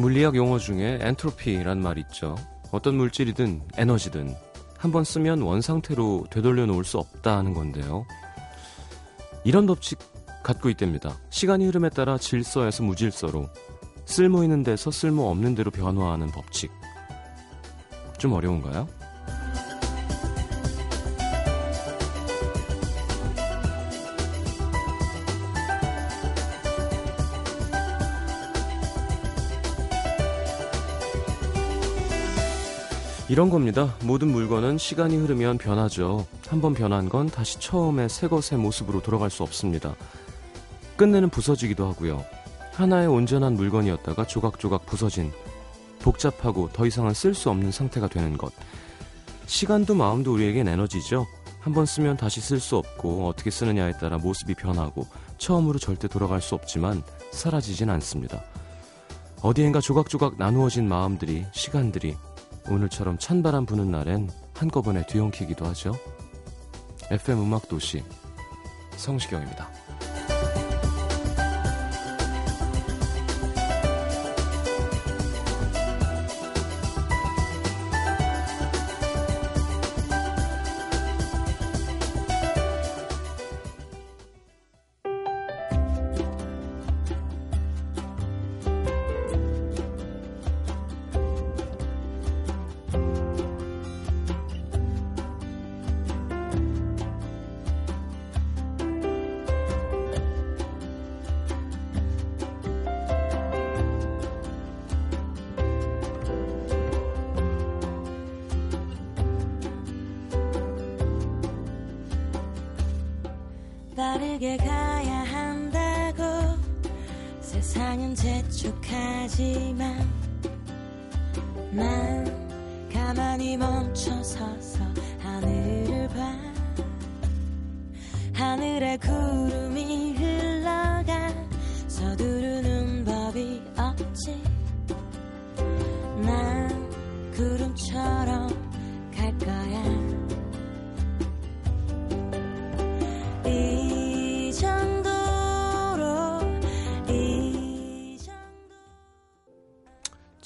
물리학 용어 중에 엔트로피란 말이 있죠. 어떤 물질이든 에너지든 한 번 쓰면 원상태로 되돌려 놓을 수 없다는 건데요. 이런 법칙 갖고 있답니다. 시간이 흐름에 따라 질서에서 무질서로 쓸모 있는 데서 쓸모 없는 데로 변화하는 법칙. 좀 어려운가요? 이런 겁니다. 모든 물건은 시간이 흐르면 변하죠. 한번 변한 건 다시 처음에 새 것의 모습으로 돌아갈 수 없습니다. 끝내는 부서지기도 하고요. 하나의 온전한 물건이었다가 조각조각 부서진 복잡하고 더 이상은 쓸 수 없는 상태가 되는 것. 시간도 마음도 우리에겐 에너지죠. 한번 쓰면 다시 쓸 수 없고 어떻게 쓰느냐에 따라 모습이 변하고 처음으로 절대 돌아갈 수 없지만 사라지진 않습니다. 어디엔가 조각조각 나누어진 마음들이, 시간들이 오늘처럼 찬바람 부는 날엔 한꺼번에 뒤엉키기도 하죠. FM 음악 도시 성시경입니다.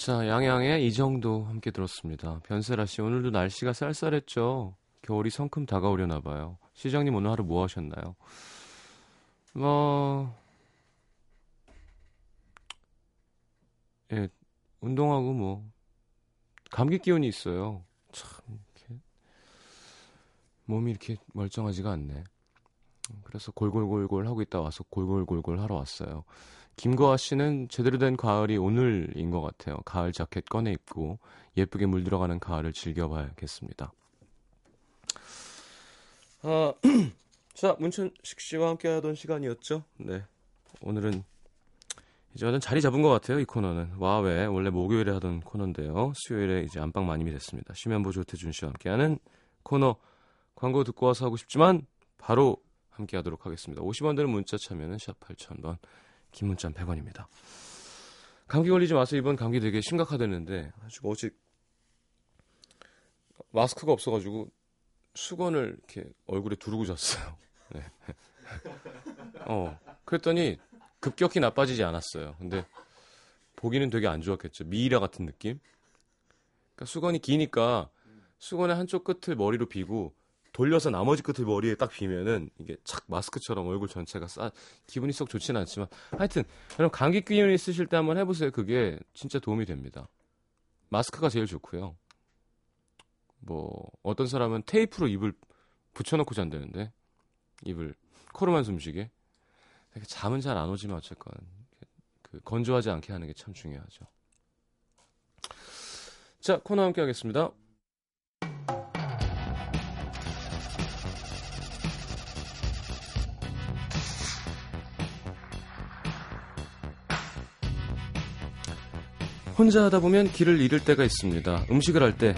자, 양양의 이 정도 함께 들었습니다. 변세라 씨, 오늘도 날씨가 쌀쌀했죠? 겨울이 성큼 다가오려나 봐요. 시장님 오늘 하루 뭐 하셨나요? 뭐, 예, 운동하고 뭐, 감기 기운이 있어요. 참, 이렇게, 몸이 이렇게 멀쩡하지가 않네. 그래서 골골골골 하고 있다 와서 골골골골 하러 왔어요. 김거아 씨는 제대로 된 가을이 오늘인 것 같아요. 가을 자켓 꺼내 입고 예쁘게 물들어가는 가을을 즐겨봐야겠습니다. 아, 자, 문천식 씨와 함께하던 시간이었죠. 네, 오늘은 이제 완전 자리 잡은 것 같아요. 이 코너는 와외 원래 목요일에 하던 코너인데요. 수요일에 이제 안방 마님이 됐습니다. 심연보 조태준 씨와 함께하는 코너 광고 듣고 와서 하고 싶지만 바로 함께하도록 하겠습니다. 50원 드는 문자 참여는 샵 8000번, 긴 문자는 100원입니다. 감기 걸리지 마세요. 이번 감기 되게 심각하다는데 아주 어제 마스크가 없어가지고 수건을 이렇게 얼굴에 두르고 잤어요. 네. 어 그랬더니 급격히 나빠지지 않았어요. 근데 보기는 되게 안 좋았겠죠. 미이라 같은 느낌. 그러니까 수건이 기니까 수건의 한쪽 끝을 머리로 비고 돌려서 나머지 끝을 머리에 딱 비면은 이게 착 마스크처럼 얼굴 전체가 싸 기분이 썩 좋지는 않지만 하여튼 여러분 감기 기운이 있으실 때 한번 해보세요. 그게 진짜 도움이 됩니다. 마스크가 제일 좋고요. 뭐 어떤 사람은 테이프로 입을 붙여놓고 잔다는데 입을 코로만 숨쉬게 잠은 잘 안 오지만 어쨌건 그 건조하지 않게 하는 게 참 중요하죠. 자 코너 함께 하겠습니다. 혼자 하다 보면 길을 잃을 때가 있습니다. 음식을 할 때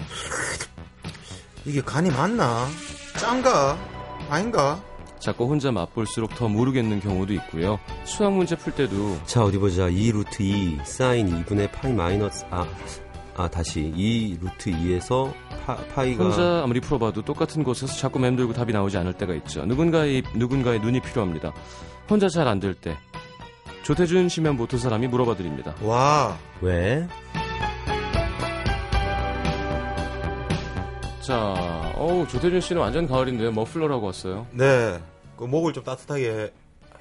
이게 간이 맞나? 짠가? 아닌가? 자꾸 혼자 맛볼수록 더 모르겠는 경우도 있고요. 수학 문제 풀 때도 자 어디 보자 2 루트 2 사인 2분의 파이 마이너스 아, 아 다시 2 루트 2에서 파, 파이가 혼자 아무리 풀어봐도 똑같은 곳에서 자꾸 맴돌고 답이 나오지 않을 때가 있죠. 누군가의 입, 누군가의 눈이 필요합니다. 혼자 잘 안 될 때 조태준 씨면 모터 사람이 물어봐 드립니다. 와, 왜? 자, 어우, 조태준 씨는 완전 가을인데 머플러라고 왔어요. 네. 그 목을 좀 따뜻하게 해-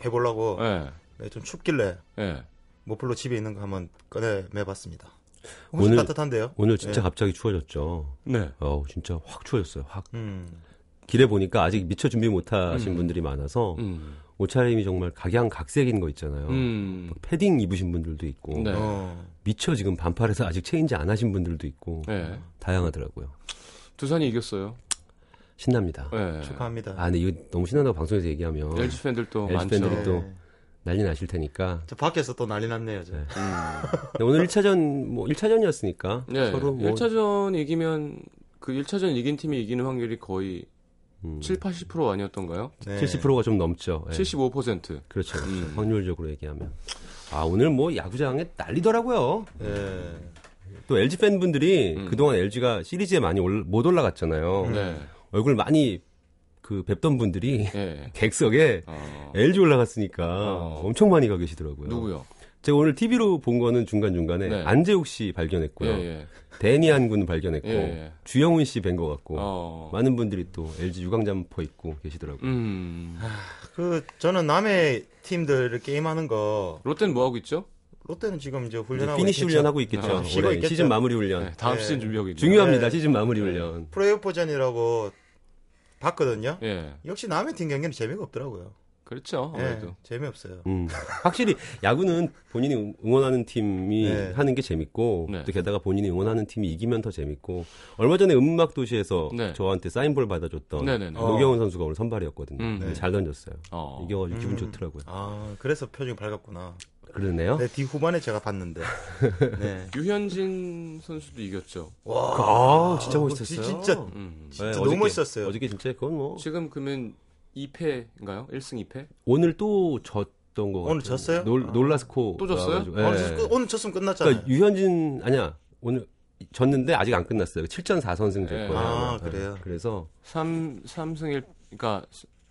해보려고 예, 네, 좀 춥길래 예. 모플로 집에 있는 거 한번 꺼내 매 봤습니다. 훨씬 오늘- 따뜻한데요? 오늘 진짜 네. 갑자기 추워졌죠. 네. 어우, 진짜 확 추워졌어요. 확. 음. 길에 보니까 아직 미처 준비 못 하신 음. 분들이 많아서 음. 옷차림이 정말 각양각색인 거 있잖아요. 음. 패딩 입으신 분들도 있고 네. 어. 미처 지금 반팔에서 아직 체인지 안 하신 분들도 있고 네. 다양하더라고요. 두산이 이겼어요. 신납니다. 예. 축하합니다. 아, 근데 이거 너무 신난다고 방송에서 얘기하면 LG 팬들도 LG 많죠. 팬들이 또 네. 난리 나실 테니까. 저 밖에서 또 난리 났네요. 저. 네. 음. 오늘 1차전 뭐 1차전이었으니까 네. 서로 뭐 1차전 이기면 그 1차전 이긴 팀이 이기는 확률이 거의 음, 7, 80% 아니었던가요? 네. 70%가 좀 넘죠. 예. 75%. 그렇죠. 그렇죠. 음. 확률적으로 얘기하면. 아, 오늘 뭐 야구장에 난리더라고요. 예. 또 LG 팬분들이 음. 그동안 LG가 시리즈에 많이 올- 못 올라갔잖아요. 네. 얼굴 많이 그 뵙던 분들이 예. 객석에 어. LG 올라갔으니까 어. 엄청 많이 가 계시더라고요. 누구요? 제가 오늘 TV로 본 거는 중간중간에 네. 안재욱 씨 발견했고요. 예, 예. 데니안 군 발견했고 예, 예. 주영훈 씨 뵌 것 같고 어. 많은 분들이 또 LG 유광 잠퍼 입고 계시더라고요. 음. 그 저는 남의 팀들 게임하는 거 롯데는 뭐 하고 있죠? 롯데는 지금 이제 훈련하고 피니시 있겠죠. 훈련하고 있겠죠. 아, 쉬고 올해 있겠죠. 시즌 마무리 훈련. 네, 다음 네. 시즌 준비하고 있죠. 중요합니다. 네. 시즌 마무리 훈련. 프로야구전이라고 봤거든요. 예. 역시 남의 팀 경기는 재미가 없더라고요. 그렇죠. 예, 아무래도. 재미없어요. 음. 확실히 야구는 본인이 응- 응원하는 팀이 네. 하는 게 재밌고 네. 또 게다가 본인이 응원하는 팀이 이기면 더 재밌고 얼마 전에 음악 도시에서 네. 저한테 사인볼 받아줬던 네네네. 어. 노경은 선수가 오늘 선발이었거든요. 음. 근데 잘 던졌어요. 어. 이겨가지고 기분 음. 좋더라고요. 아, 그래서 표정이 밝았구나. 그러네요. 네, 뒤 후반에 제가 봤는데. 네. 유현진 선수도 이겼죠. 와, 아, 진짜 멋있었어요. 진짜 음. 진짜 네, 너무 어저께- 멋있었어요. 어저께 진짜 그건 뭐 지금 그러면 2패인가요? 1승 2패? 오늘 또 졌던 거 같아요. 오늘 졌어요? 놀, 아. 놀라스코 또 졌어요? 나와가지고. 오늘, 예. 쳤- 오늘 쳤으면 끝났잖아요. 그러니까 유현진 아니야 오늘 졌는데 아직 안 끝났어요. 7전 4선승 예. 됐거든요. 아, 네. 그래요? 그래서 3 3승 1 그러니까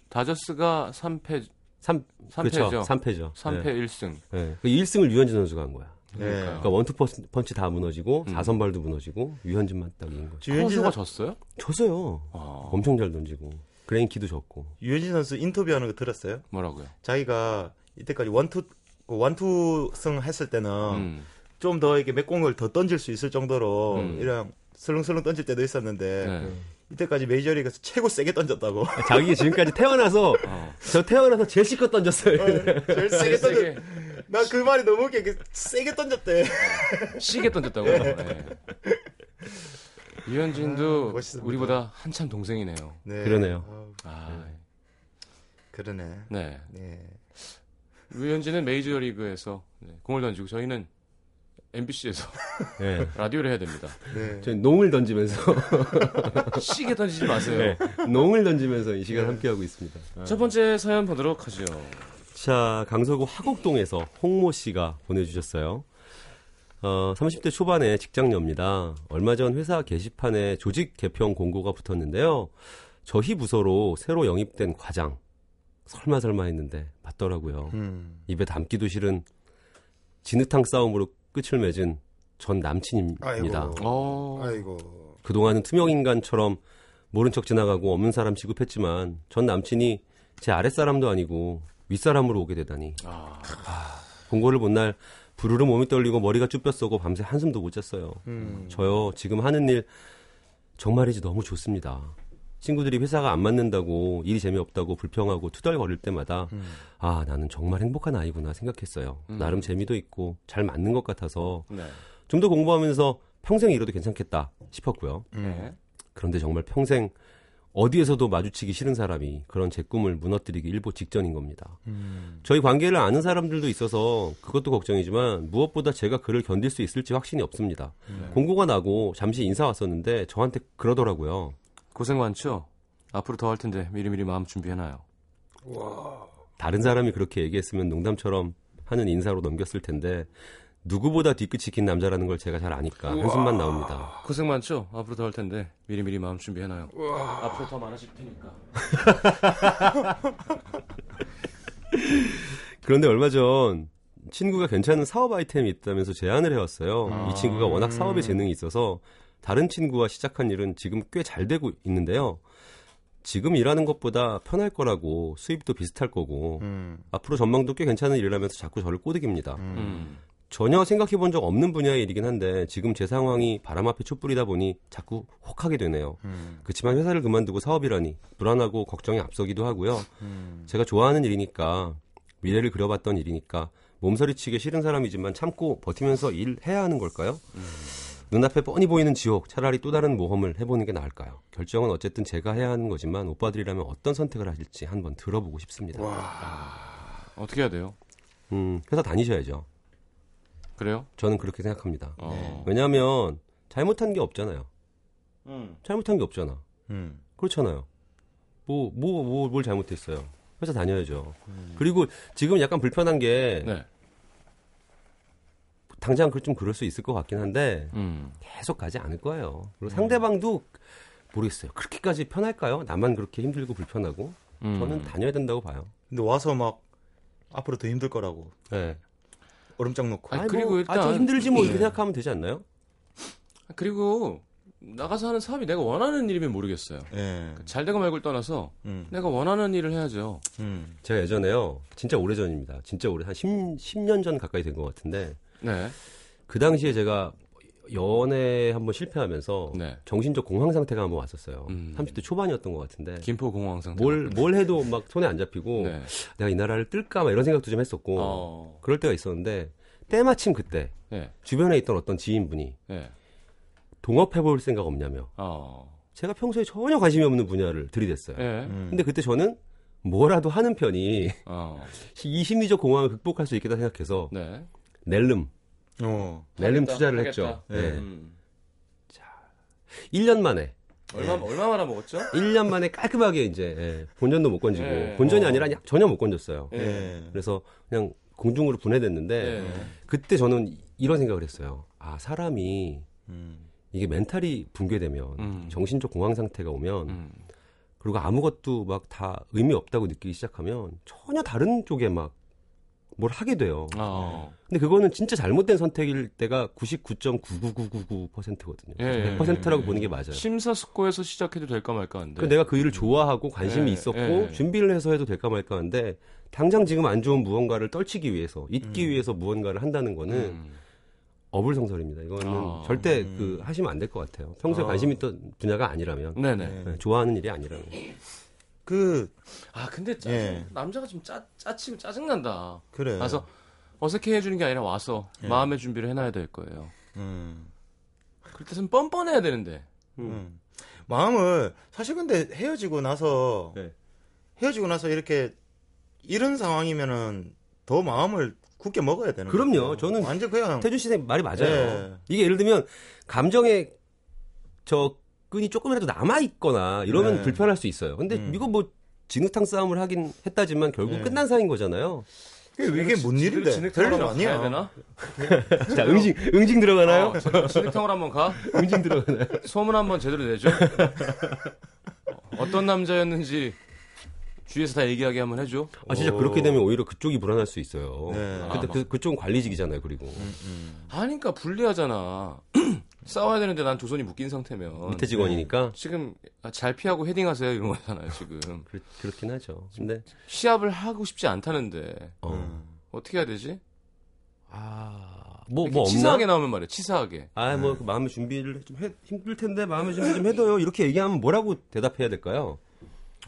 다저스가 3패 3 3패죠. 그렇죠. 3패죠. 3패 1승. 네. 그 1승을 류현진 선수가 한 거야. 네. 그러니까 원투 펀치, 펀치 다 무너지고 음. 4선발도 무너지고 류현진만 딱 이긴 거죠. 류현진, 선수가 선- 졌어요? 졌어요. 아, 엄청 잘 던지고 그레인키도 졌고. 류현진 선수 인터뷰하는 거 들었어요? 뭐라고요? 자기가 이때까지 원투 그 원투승 했을 때는 음. 좀더 이게 몇 공을 더 던질 수 있을 정도로 음. 이런 슬렁슬렁 던질 때도 있었는데 네. 이때까지 메이저리그에서 최고 세게 던졌다고. 자기 지금까지 태어나서 어. 저 태어나서 제일 실컷 던졌어요. 제일 세게 던졌. 세게 나그 말이 너무 웃겨. 이게 세게 던졌대. 시게 던졌다고. 네. 유현진도 아. 우리보다 한참 동생이네요. 네. 그러네요. 아우, 아, 그러네. 네. 네. 유현진은 메이저리그에서 네, 공을 던지고 저희는 MBC에서 네. 라디오를 해야 됩니다. 네. 저희 농을 던지면서 시게 던지지 마세요. 네. 농을 던지면서 이 시간 함께 하고 있습니다. 첫 번째 사연 보도록 하죠. 자, 강서구 화곡동에서 홍모 씨가 보내주셨어요. 어, 30대 초반의 직장녀입니다. 얼마 전 회사 게시판에 조직 개편 공고가 붙었는데요. 저희 부서로 새로 영입된 과장. 설마 설마 했는데 맞더라고요. 음. 입에 담기도 싫은 진흙탕 싸움으로 끝을 맺은 전 남친입니다. 아이고. 어, 아이고. 그동안은 투명 인간처럼 모른 척 지나가고 없는 사람 취급했지만 전 남친이 제 아랫사람도 아니고 윗사람으로 오게 되다니 아, 공고를 본 날 부르르 몸이 떨리고 머리가 쭈뼛서고 밤새 한숨도 못 잤어요. 음. 저요 지금 하는 일 정말이지 너무 좋습니다. 친구들이 회사가 안 맞는다고 일이 재미없다고 불평하고 투덜거릴 때마다 음. 아 나는 정말 행복한 아이구나 생각했어요. 음. 나름 재미도 있고 잘 맞는 것 같아서 네. 좀더 공부하면서 평생 이뤄도 괜찮겠다 싶었고요. 음. 네. 그런데 정말 평생 어디에서도 마주치기 싫은 사람이 그런 제 꿈을 무너뜨리기 일보 직전인 겁니다. 음. 저희 관계를 아는 사람들도 있어서 그것도 걱정이지만 무엇보다 제가 그를 견딜 수 있을지 확신이 없습니다. 네. 공고가 나고 잠시 인사 왔었는데 저한테 그러더라고요. 고생 많죠? 앞으로 더 할 텐데 미리미리 마음 준비해놔요. 다른 사람이 그렇게 얘기했으면 농담처럼 하는 인사로 넘겼을 텐데 누구보다 뒤끝이 긴 남자라는 걸 제가 잘 아니까 한숨만 나옵니다. 고생 많죠? 앞으로 더 할 텐데 미리미리 마음 준비해놔요. 앞으로 더 많아질 테니까. 그런데 얼마 전 친구가 괜찮은 사업 아이템이 있다면서 제안을 해왔어요. 아. 이 친구가 워낙 사업에 재능이 있어서 다른 친구와 시작한 일은 지금 꽤 잘 되고 있는데요. 지금 일하는 것보다 편할 거라고 수입도 비슷할 거고 음. 앞으로 전망도 꽤 괜찮은 일이라면서 자꾸 저를 꼬드깁니다. 음. 전혀 생각해 본 적 없는 분야의 일이긴 한데 지금 제 상황이 바람 앞에 촛불이다 보니 자꾸 혹하게 되네요. 음. 그렇지만 회사를 그만두고 사업이라니 불안하고 걱정이 앞서기도 하고요. 음. 제가 좋아하는 일이니까 미래를 그려봤던 일이니까 몸서리치기 싫은 사람이지만 참고 버티면서 일해야 하는 걸까요? 눈앞에 뻔히 보이는 지옥 차라리 또 다른 모험을 해보는 게 나을까요? 결정은 어쨌든 제가 해야 하는 거지만 오빠들이라면 어떤 선택을 하실지 한번 들어보고 싶습니다. 어떻게 해야 돼요? 음, 회사 다니셔야죠. 그래요? 저는 그렇게 생각합니다. 어. 왜냐하면 잘못한 게 없잖아요. 음. 잘못한 게 없잖아. 음. 그렇잖아요. 뭐, 뭐, 뭐, 뭘 잘못했어요. 회사 다녀야죠. 그리고 지금 약간 불편한 게 네. 당장 그- 좀 그럴 수 있을 것 같긴 한데 음. 계속 가지 않을 거예요. 그리고 상대방도 모르겠어요. 그렇게까지 편할까요? 나만 그렇게 힘들고 불편하고 음. 저는 다녀야 된다고 봐요. 근데 와서 막 앞으로 더 힘들 거라고 네. 얼음장 놓고 아니, 그리고 뭐, 일단- 아, 좀 힘들지 뭐 이렇게 네. 생각하면 되지 않나요? 그리고 나가서 하는 사업이 내가 원하는 일이면 모르겠어요. 예. 잘 되고 말고를 떠나서 음. 내가 원하는 일을 해야죠. 음. 제가 예전에요. 진짜 오래전입니다. 진짜 오래 한 10, 10년 전 가까이 된 것 같은데 네. 그 당시에 제가 연애 한번 실패하면서 네. 정신적 공황 상태가 한번 왔었어요. 음. 30대 초반이었던 것 같은데 김포공항 상태. 뭘 뭘 해도 막 손에 안 잡히고 네. 내가 이 나라를 뜰까 막 이런 생각도 좀 했었고 어. 그럴 때가 있었는데 때마침 그때 네. 주변에 있던 어떤 지인분이 네. 동업해볼 생각 없냐며 어. 제가 평소에 전혀 관심이 없는 분야를 들이댔어요. 네. 음. 근데 그때 저는 뭐라도 하는 편이 어. 이 심리적 공황을 극복할 수 있겠다 생각해서 네. 낼름 어. 낼름 하겠다, 투자를 하겠다. 했죠. 네. 네. 음. 1년 만에 얼마 얼마 만에 먹었죠? 1년 만에 깔끔하게 이제 예, 본전도 못 건지고 네. 본전이 어. 아니라 전혀 못 건졌어요. 예. 예. 그래서 그냥 공중으로 분해됐는데 네. 그때 저는 이런 생각을 했어요. 아 사람이 음. 이게 멘탈이 붕괴되면 음. 정신적 공황 상태가 오면 음. 그리고 아무것도 막 다 의미 없다고 느끼기 시작하면 전혀 다른 쪽에 막 뭘 하게 돼요. 어. 근데 그거는 진짜 잘못된 선택일 때가 99.99999%거든요. 예, 예, 100%라고 예. 보는 게 맞아요. 심사숙고해서 시작해도 될까 말까 한데. 그 내가 그 일을 좋아하고 관심이 예, 있었고 예. 준비를 해서 해도 될까 말까 하는데 당장 지금 안 좋은 무언가를 떨치기 위해서 잊기 위해서 무언가를 한다는 거는 음. 어불성설입니다. 이거는 아. 절대 음. 그 하시면 안 될 것 같아요. 평소에 아. 관심 있던 분야가 아니라면 네네. 네. 네, 좋아하는 일이 아니라면 그 아 근데 짜, 예. 남자가 좀 짜, 짜치고 짜증난다. 그래. 가서 어색해 해주는 게 아니라 와서 예. 마음의 준비를 해놔야 될 거예요. 음. 그럴 때는 뻔뻔해야 되는데. 음. 마음을 사실 근데 헤어지고 나서 네. 헤어지고 나서 이렇게 이런 상황이면은 더 마음을 굳게 먹어야 되는 그럼요. 거죠. 저는 완전 그냥 태준 씨 말이 맞아요. 예. 이게 예를 들면 감정의 저 끈이 조금이라도 남아 있거나 이러면 네. 불편할 수 있어요. 근데 음. 이거 뭐 진흙탕 싸움을 하긴 했다지만 결국 네. 끝난 사이인 거잖아요. 이게, 이게 뭔 일인데 별일 아니야 되나? 자, 응징 응징 들어가나요? 어, 진- 진흙탕으로 한번 가? 응징 들어가나요? 소문 한번 제대로 내죠. 어, 어떤 남자였는지 주위에서 다 얘기하게 한번 해줘. 아 진짜 오. 그렇게 되면 오히려 그쪽이 불안할 수 있어요. 네. 근데 아, 그, 그쪽은 관리직이잖아요. 그리고 음, 음. 아니까 불리하잖아. 싸워야 되는데 난 두 손이 묶인 상태면 밑에 직원이니까 지금 잘 피하고 헤딩하세요 이런 거잖아요 지금 그렇, 그렇긴 하죠. 근데 시합을 하고 싶지 않다는데 어. 음. 어떻게 해야 되지? 아뭐 이렇게 뭐 없나? 치사하게 나오면 말이야 치사하게 아뭐 그 마음의 준비를 좀 해, 힘들 텐데 마음의 준비 좀 해둬요. 이렇게 얘기하면 뭐라고 대답해야 될까요?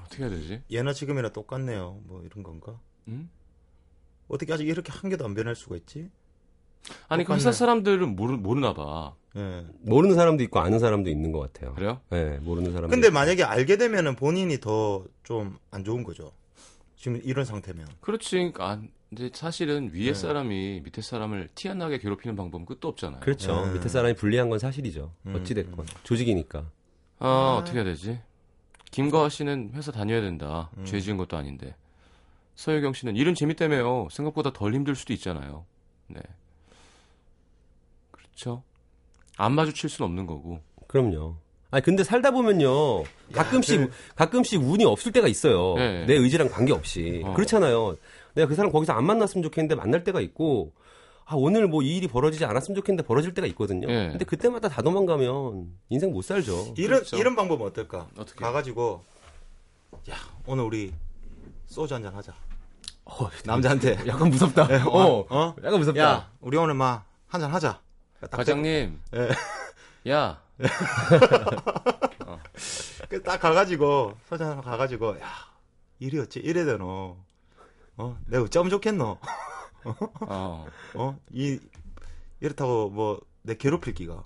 어떻게 해야 되지? 예나 지금이나 똑같네요. 뭐 이런 건가? 음? 어떻게 아직 이렇게 한 개도 안 변할 수가 있지? 아니 그 똑같네. 회사 사람들은 모르, 모르나 봐 예. 모르는 사람도 있고 아는 사람도 있는 것 같아요. 그래요? 네, 모르는 사람. 근데 만약에 알게 되면은 본인이 더 좀 안 좋은 거죠. 지금 이런 상태면. 그렇지 그러니까 안- 근데 사실은 위에 네. 사람이 밑에 사람을 티 안 나게 괴롭히는 방법은 끝도 없잖아요 그렇죠. 음. 밑에 사람이 불리한 건 사실이죠. 음, 어찌 됐건 음. 조직이니까. 아, 어떻게 해야 되지? 김가화 씨는 회사 다녀야 된다. 음. 죄 지은 것도 아닌데. 서유경 씨는 일은 재밌다며요. 생각보다 덜 힘들 수도 있잖아요. 네. 그렇죠. 안 마주칠 수는 없는 거고. 그럼요. 아니 근데 살다 보면요 가끔씩 그- 가끔씩 운이 없을 때가 있어요. 네. 내 의지랑 관계 없이 어. 그렇잖아요. 내가 그 사람 거기서 안 만났으면 좋겠는데 만날 때가 있고 아 오늘 뭐 이 일이 벌어지지 않았으면 좋겠는데 벌어질 때가 있거든요. 네. 근데 그때마다 다 도망가면 인생 못 살죠. 이런 그렇죠. 이런 방법은 어떨까? 어떻게? 가가지고 야 오늘 우리 소주 한 잔 하자. 어, 남자한테. 약간 무섭다. 어, 어? 약간 무섭다. 야 우리 오늘 막 한 잔 하자. 딱 과장님. 예. 야. 그딱 가가지고 서장 가가지고 야 일이 어찌 이래 되노 어 내가 어쩌면 좋겠노 어. 어 이 이렇다고 뭐 내 괴롭힐 기가 어.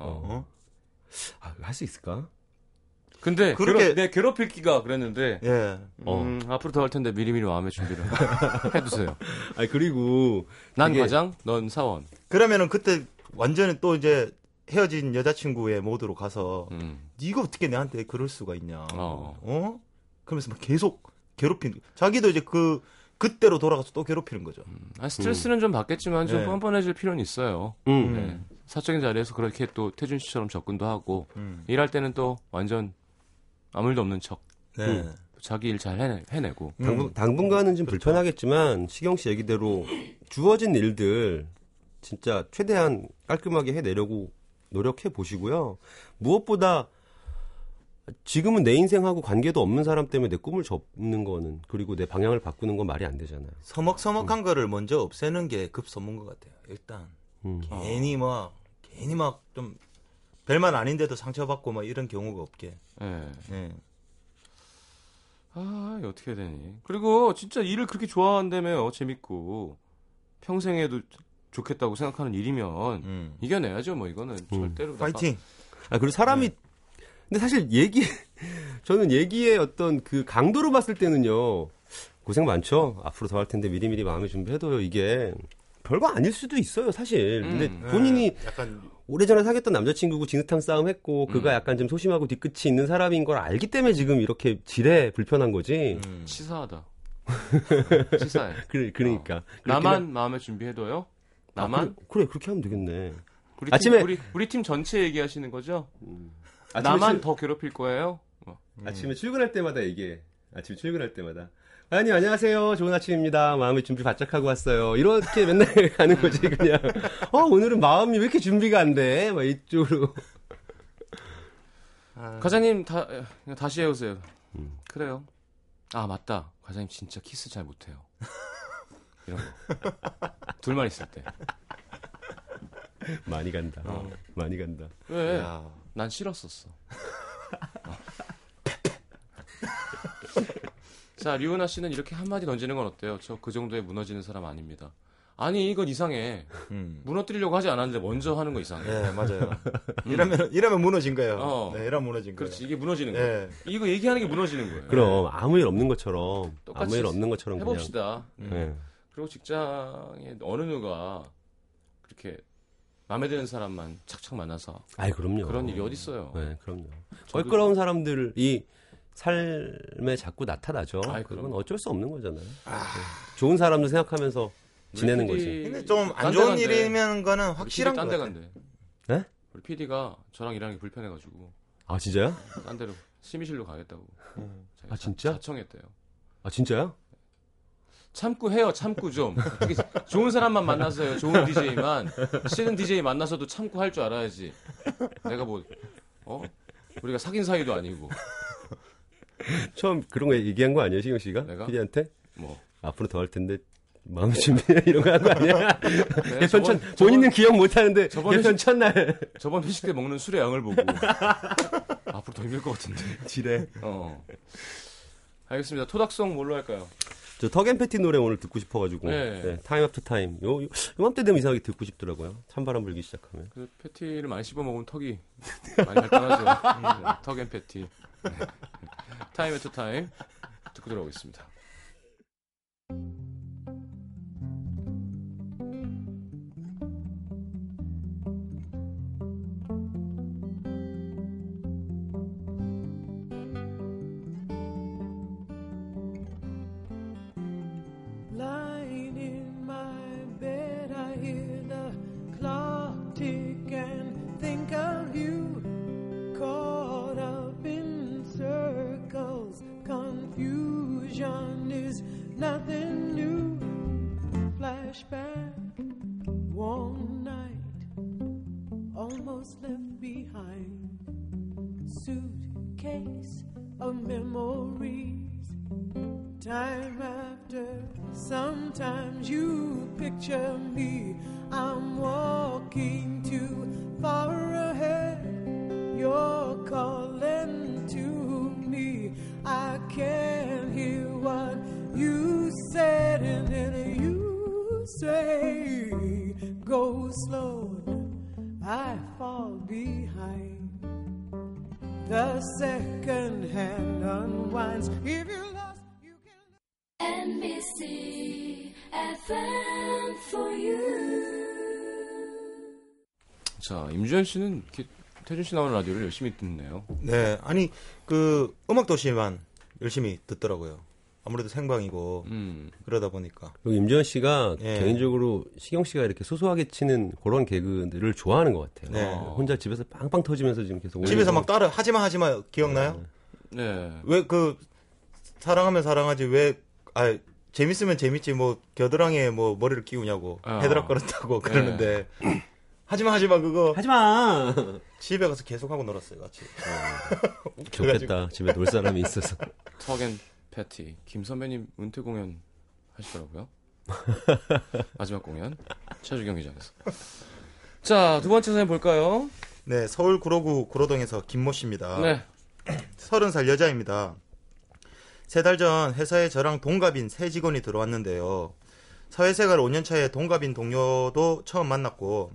어 아, 할 수 있을까? 근데 그렇게- 괴롭, 내 괴롭힐 기가 그랬는데 예. 음, 앞으로 더 할 텐데 미리미리 마음의 준비를 해두세요. 아 그리고 난 과장, 넌 사원. 그러면은 그때 완전히 또 이제 헤어진 여자친구의 모드로 가서 음. 네가 어떻게 내한테 그럴 수가 있냐 어. 어 그러면서 막 계속 괴롭힌 자기도 이제 그 그때로 돌아가서 또 괴롭히는 거죠 아, 스트레스는 좀 받겠지만 좀 네. 뻔뻔해질 필요는 있어요. 음. 네. 사적인 자리에서 그렇게 또 태준 씨처럼 접근도 하고 음. 일할 때는 또 완전 아무 일도 없는 척 네. 자기 일 잘 해내, 해내고 당분, 음. 당분간은 좀 불편하겠지만 시경 씨 얘기대로 주어진 일들 진짜 최대한 깔끔하게 해내려고 노력해 보시고요. 무엇보다 지금은 내 인생하고 관계도 없는 사람 때문에 내 꿈을 접는 거는 그리고 내 방향을 바꾸는 건 말이 안 되잖아요. 서먹서먹한 거를 먼저 없애는 게 급선무인 것 같아요 일단 음. 괜히 막 괜히 막 좀 별만 아닌데도 상처받고 막 이런 경우가 없게. 예. 예. 아 어떻게 해야 되니 그리고 진짜 일을 그렇게 좋아한다며요 재밌고 평생에도 좋겠다고 생각하는 일이면 음. 이겨내야죠. 뭐 이거는 절대로 나 파이팅. 아 그리고 사람이 근데 사실 얘기 저는 얘기의 어떤 그 강도로 봤을 때는요 고생 많죠. 앞으로 더 할 텐데 미리미리 마음의 준비해둬요. 이게 별거 아닐 수도 있어요 사실. 근데 음. 본인이 예, 약간 오래전에 사귀었던 남자친구고 진흙탕 싸움 했고 그가 음. 약간 좀 소심하고 뒤끝이 있는 사람인 걸 알기 때문에 지금 이렇게 지레 불편한 거지? 음. 치사하다. 치사해. 그래, 그러니까. 그렇긴 나만 마음의 준비해둬요 나만 그래, 그래 그렇게 하면 되겠네 우리 아침에- 팀, 우리 우리 팀 전체 얘기하시는 거죠 아침에 나만 출- 더 괴롭힐 거예요 어. 아침에 출근할 때마다 얘기해. 아침에 출근할 때마다. 아니, 안녕하세요. 좋은 아침입니다. 마음의 준비 바짝 하고 왔어요. 이렇게 맨날 가는 거지, 그냥. 어, 오늘은 마음이 왜 이렇게 준비가 안 돼? 막 이쪽으로. 아, 과장님 다 그냥 다시 해오세요 음. 그래요 아 맞다 과장님 진짜 키스 잘 못해요 이런 거 둘만 있을 때 많이 간다. 많이 간다. 왜? 야. 난 싫었었어. 어. 자, 류은하 씨는 이렇게 한마디 던지는 건 어때요? 저 그 정도에 무너지는 사람 아닙니다. 아니, 이건 이상해. 음. 무너뜨리려고 하지 않았는데 먼저 하는 거 이상해. 예, 맞아요. 이러면 이러면 무너진 거예요. 어. 네, 이러면 무너진 거예요. 그렇지, 이게 무너지는 거예요. 예. 이거 얘기하는 게 무너지는 거예요. 그럼, 아무 일 없는 것처럼. 똑같이 아무 일 없는 것처럼 그냥. 해봅시다. 네. 그리고 직장에 어느 누가 그렇게 마음에 드는 사람만 착착 만나서 아이, 그럼요. 그런 일이 어딨어요. 네, 그럼요. 껄끄러운 사람들이 삶에 자꾸 나타나죠. 아이, 그건 그럼요. 어쩔 수 없는 거잖아요. 네. 좋은 사람도 생각하면서 지내는 거지. 근데 좀 안 좋은. 일이면 거는 확실한 같아요. 간대. 네? 우리 PD가 저랑 일하는 게 불편해가지고 아, 진짜요? 딴 데로 심의실로 가겠다고. 아, 진짜? 자, 자청했대요. 아, 진짜요? 참고 해요, 참고 좀. 좋은 사람만 만나서요, 좋은 DJ만. 싫은 DJ 만나서도 참고 할 줄 알아야지. 내가 뭐, 어? 우리가 사귄 사이도 아니고. 처음 그런 거 얘기한 거 아니에요, 시경 씨가? 내가? PD한테? 뭐. 앞으로 더 할 텐데 마음 준비해 이런 거 한 거 아니야? 내가 개편 첫 본인은 기억 못 하는데 저번 개편 회식- 첫날 저번 회식 때 먹는 술의 양을 보고. 앞으로 더 힘들 것 같은데. 지뢰. 어. 알겠습니다. 토닥송 뭘로 할까요? 저 Tuck & Patti 노래 오늘 듣고 싶어가지고 네. 네, Time After Time 요, 요 요맘때 되면 이상하게 듣고 싶더라고요. 찬바람 불기 시작하면. 그 패티를 많이 씹어 먹으면 턱이 많이 발달하죠. 네, Tuck & Patti. 네. Time After Time 듣고 들어오겠습니다. Flashback. One night, almost left behind. Suitcase of memories. Time after, sometimes you picture me. I'm walking too far ahead. You're calling to me. I can't say, Go slow. I fall behind. The second hand unwinds. If you're lost, you can. NBC FM for you. 자, 임주현 씨는 이렇게 태준 씨 나오는 라디오를 열심히 듣네요. 네, 아니 그 음악 도시만 열심히 듣더라고요. 아무래도 생방이고 음. 그러다 보니까. 그리고 임지현 씨가 예. 개인적으로 시경 씨가 이렇게 소소하게 치는 그런 개그들을 좋아하는 것 같아요. 네. 어, 혼자 집에서 빵빵 터지면서 지금 계속 집에서. 막 따라 하지마 하지마 기억나요? 네. 왜 그 사랑하면 사랑하지 왜 아 재밌으면 재밌지 뭐 겨드랑이에 뭐 머리를 끼우냐고 어. 헤드락거렸다고 그러는데 하지마 하지마 그거 하지 마. 집에 가서 계속 하고 놀았어요 같이. 좋겠다. 집에 놀 사람이 있어서. 턱앤 패티. 김 선배님 은퇴 공연 하시더라고요. 마지막 공연. 최주경 기자께서. 자, 두 번째 사연 볼까요? 네, 서울 구로구 구로동에서 김모 씨입니다. 네. 서른 살 여자입니다. 세 달 전 회사에 저랑 동갑인 새 직원이 들어왔는데요. 사회생활 5년 차에 동갑인 동료도 처음 만났고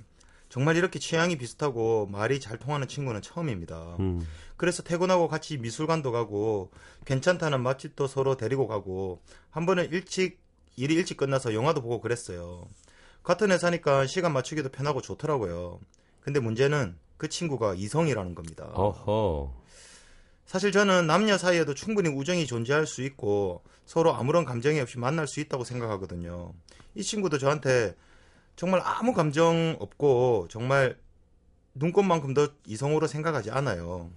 정말 이렇게 취향이 비슷하고 말이 잘 통하는 친구는 처음입니다. 음. 그래서 퇴근하고 같이 미술관도 가고 괜찮다는 맛집도 서로 데리고 가고 한 번은 일찍 일이 일찍 끝나서 영화도 보고 그랬어요. 같은 회사니까 시간 맞추기도 편하고 좋더라고요. 근데 문제는 그 친구가 이성이라는 겁니다. 어허. 사실 저는 남녀 사이에도 충분히 우정이 존재할 수 있고 서로 아무런 감정이 없이 만날 수 있다고 생각하거든요. 이 친구도 저한테 정말 아무 감정 없고 정말 눈꽃만큼도 이성으로 생각하지 않아요.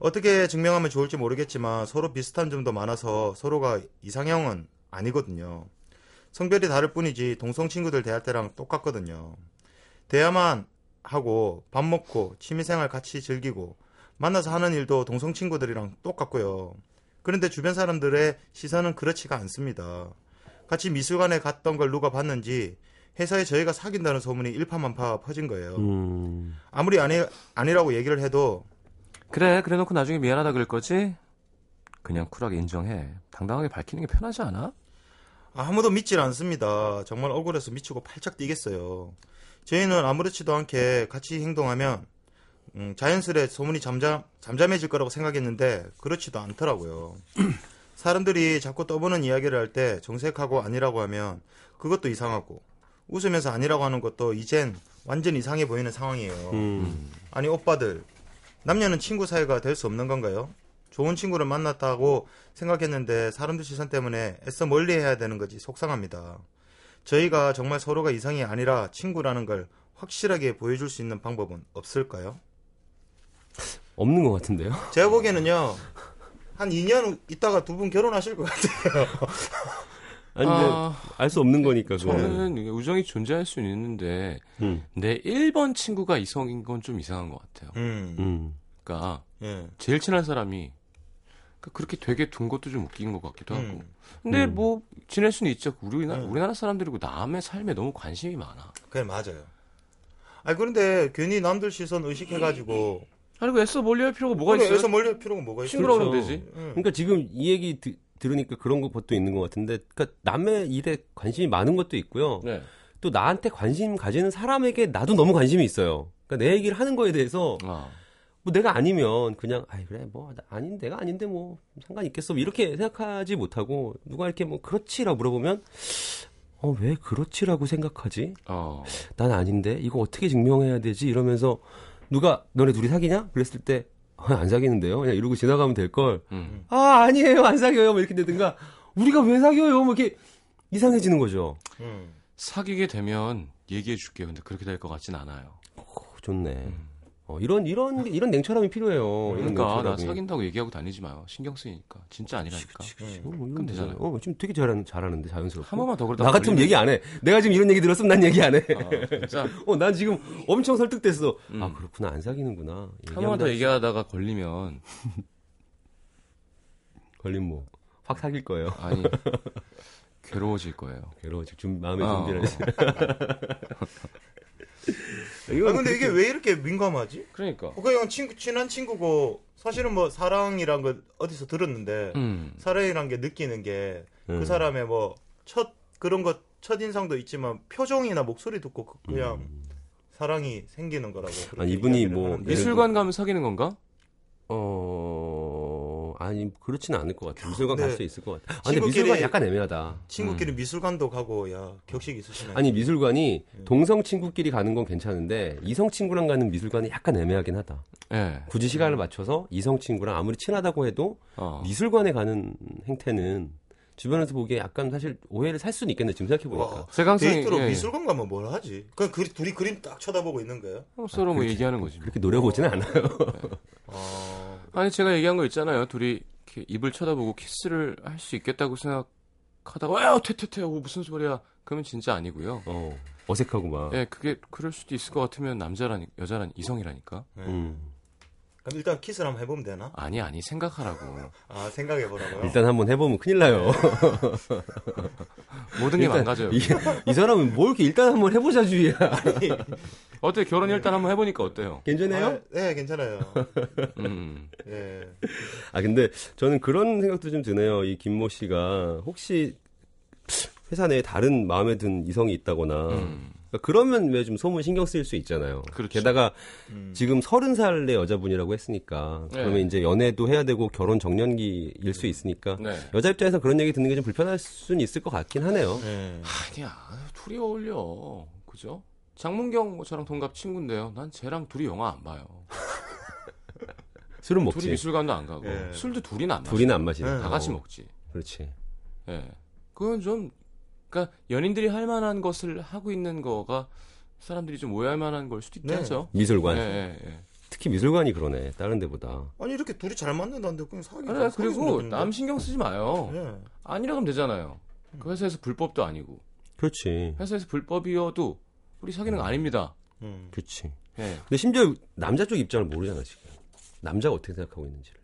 어떻게 증명하면 좋을지 모르겠지만 서로 비슷한 점도 많아서 서로가 이상형은 아니거든요. 성별이 다를 뿐이지 동성 친구들 대할 때랑 똑같거든요. 대화만 하고 밥 먹고 취미생활 같이 즐기고 만나서 하는 일도 동성 친구들이랑 똑같고요. 그런데 주변 사람들의 시선은 그렇지가 않습니다. 같이 미술관에 갔던 걸 누가 봤는지 회사에 저희가 사귄다는 소문이 일파만파 퍼진 거예요. 음. 아무리 아니, 아니라고 얘기를 해도 그래, 그래 놓고 나중에 미안하다 그럴 거지? 그냥 쿨하게 인정해. 당당하게 밝히는 게 편하지 않아? 아무도 믿질 않습니다. 정말 억울해서 미치고 팔짝 뛰겠어요. 저희는 아무렇지도 않게 같이 행동하면 음, 자연스레 소문이 잠잠, 잠잠해질 거라고 생각했는데 그렇지도 않더라고요. 사람들이 자꾸 떠보는 이야기를 할 때 정색하고 아니라고 하면 그것도 이상하고 웃으면서 아니라고 하는 것도 이젠 완전 이상해 보이는 상황이에요. 음. 아니 오빠들 남녀는 친구 사이가 될 수 없는 건가요? 좋은 친구를 만났다고 생각했는데 사람들 시선 때문에 애써 멀리 해야 되는 거지 속상합니다. 저희가 정말 서로가 이상이 아니라 친구라는 걸 확실하게 보여줄 수 있는 방법은 없을까요? 없는 것 같은데요? 제가 보기에는요 한 2년 있다가 두 분 결혼하실 것 같아요. 아니, 근데 아, 알수 없는 거니까. 저는 이게 우정이 존재할 수는 있는데 음. 내 1번 친구가 이성인 건 좀 이상한 것 같아요. 음, 음. 그러니까 예. 제일 친한 사람이 그러니까 그렇게 되게 둔 것도 좀 웃긴 것 같기도 하고. 음, 근데 음. 뭐 지낼 수는 있죠. 우리나라, 음. 우리나라 사람들이고 남의 삶에 너무 관심이 많아. 그래 맞아요. 아 그런데 괜히 남들 시선 의식해가지고 아니 그 애써 멀리 할 필요가 뭐가 그래, 있어요? 애써 멀리 할 필요가 뭐가 있어? 친구라고 그렇죠. 하면 되지. 음. 그러니까 지금 이 얘기 드, 들으니까 그런 것도 있는 것 같은데, 그러니까 남의 일에 관심이 많은 것도 있고요. 네. 또 나한테 관심 가지는 사람에게 나도 너무 관심이 있어요. 그러니까 내 얘기를 하는 거에 대해서 아. 뭐 내가 아니면 그냥 아이 그래 뭐 나- 아닌 내가 아닌데 뭐 상관 있겠어 뭐 이렇게 생각하지 못하고 누가 이렇게 뭐 그렇지라고 물어보면 어 왜 그렇지라고 생각하지? 어. 난 아닌데 이거 어떻게 증명해야 되지? 이러면서 누가 너네 둘이 사귀냐? 그랬을 때 어, 안 사귀는데요. 그냥 이러고 지나가면 될 걸. 음. 아 아니에요 안 사귀어요. 뭐 이렇게 되든가 우리가 왜 사귀어요? 뭐 이렇게 이상해지는 거죠. 음. 사귀게 되면 얘기해 줄게요. 근데 그렇게 될 것 같진 않아요. 오, 좋네. 어, 이런 이런 이런 냉철함이 필요해요. 그러니까 나. 사귄다고 얘기하고 다니지 마요. 신경 쓰이니까. 진짜 아니라니까. 어, 뭐 이런 그럼 되잖아요. 어, 지금 되게 잘하는 잘하는데 자연스럽고. 한 번만 더 그러다 나 같으면 걸리면- 얘기 안 해. 내가 지금 이런 얘기 들었으면 난 얘기 안 해. 아, 진짜 어, 난 지금 엄청 설득됐어. 음. 아, 그렇구나. 안 사귀는구나. 한 번만 더나 얘기하다가 걸리면 걸림 뭐. 확 사귈 거예요. 아니 괴로워질 거예요. 괴로워. 지금 좀 마음의 어, 준비를 어. 했어요. 아 근데 이게 왜 이렇게 민감하지? 그러니까. 어, 그냥 친구 친한 친구고 사실은 뭐 사랑이란 거 어디서 들었는데 음. 사랑이란 게 느끼는 게 그 음. 사람의 뭐 첫 그런 것 첫 인상도 있지만 표정이나 목소리 듣고 그- 그냥 사랑이 생기는 거라고. 그렇게 음. 아니, 이분이 뭐 하는데. 미술관 가면 사귀는 건가? 어, 아니, 그렇지는 않을 것 같아. 미술관 네. 갈수 있을 것 같아. 아, 근데 친구끼리- 미술관 약간 애매하다. 친구끼리 미술관도 가고 야 격식 있으시네. 아니, 미술관이 음. 동성 친구끼리 가는 건 괜찮은데, 이성 친구랑 가는 미술관이 약간 애매하긴 하다. 예. 굳이 시간을 맞춰서 이성 친구랑 아무리 친하다고 해도 어. 미술관에 가는 행태는 주변에서 보기에 약간 사실 오해를 살 수는 있겠네, 지금 생각해 보니까. 와, 세강성이 데이트로 예, 예. 미술관 가면 뭘 하지? 그냥 그, 둘이 그림 딱 쳐다보고 있는 거예요? 어, 서로 뭐 얘기하는 거지. 뭐. 그렇게 노려보지는 않아요. 아, 아니 제가 얘기한 거 있잖아요. 둘이 이렇게 입을 쳐다보고 키스를 할 수 있겠다고 생각하다가 야 퇴퇴퇴 어, 무슨 소리야? 그러면 진짜 아니고요. 어, 어색하고 막. 예, 그게 그럴 수도 있을 것 같으면 남자라니 여자라니 이성이라니까. 음. 그럼 일단 키스를 한번 해보면 되나? 아니 아니 생각하라고. 아 생각해보라고요? 일단 한번 해보면 큰일 나요. 모든 게 망가져요. 이, 이 사람은 뭐 이렇게 일단 한번 해보자 주의야. 어때 결혼 일단 한번 해보니까 어때요? 괜찮아요? 아, 네 괜찮아요. 음. 예. 아 근데 저는 그런 생각도 좀 드네요. 이 김모 씨가 혹시 회사 내에 다른 마음에 든 이성이 있다거나 음. 그러니까 그러면 왜 좀 소문 신경 쓰일 수 있잖아요. 그렇죠. 게다가 음. 지금 서른 살의 여자분이라고 했으니까 네. 그러면 이제 연애도 해야 되고 결혼 정년기일 수 있으니까 네. 여자 입장에서 그런 얘기 듣는 게 좀 불편할 수는 있을 것 같긴 하네요. 예. 아니야 둘이 어울려. 그죠? 장문경 뭐 저랑 동갑 친구인데요. 난 쟤랑 둘이 영화 안 봐요. 술은 먹지. 둘이 미술관도 안 가고 예. 술도 둘이는 안 마셔. 둘이는 안 마시네. 네. 다 같이 어, 먹지. 그렇지. 예. 그건 좀, 그러니까 연인들이 할 만한 것을 하고 있는 거가 사람들이 좀 오해할 만한 걸 수도 있지 네. 미술관. 예, 예, 예. 특히 미술관이 그러네. 다른 데보다. 아니 이렇게 둘이 잘 맞는다는데 그냥 사귀. 그래, 그리고 남 신경 쓰지 마요. 예. 아니라 그러면 되잖아요. 그 회사에서 불법도 아니고. 그렇지. 회사에서 불법이어도 우리 사귀는 거 아닙니다. 음. 그렇지. 예. 근데 심지어 남자 쪽 입장을 모르잖아 지금. 남자가 어떻게 생각하고 있는지를.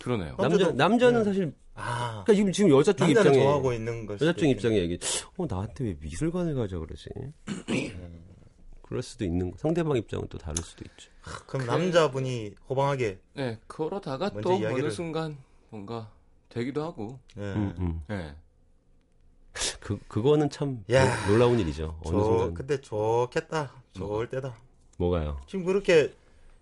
그러네요. 어? 남자 남자는 네. 사실 아. 그러니까 지금 지금 여자 쪽 입장에 좋아하고 있는 걸. 여자 쪽. 입장에 얘기. 어 나한테 왜 미술관을 가자 그러지? 그럴 수도 있는 거. 상대방 입장은 또 다를 수도 있죠. 그럼 남자분이 호방하게. 네, 그러다가 또 이야기를- 어느 순간 뭔가 되기도 하고. 예. 음, 음. 예. 그 그거는 참 야. 놀- 놀라운 일이죠. 어느 저 순간 근데 좋겠다. 좋을 때다. 뭐가요? 지금 그렇게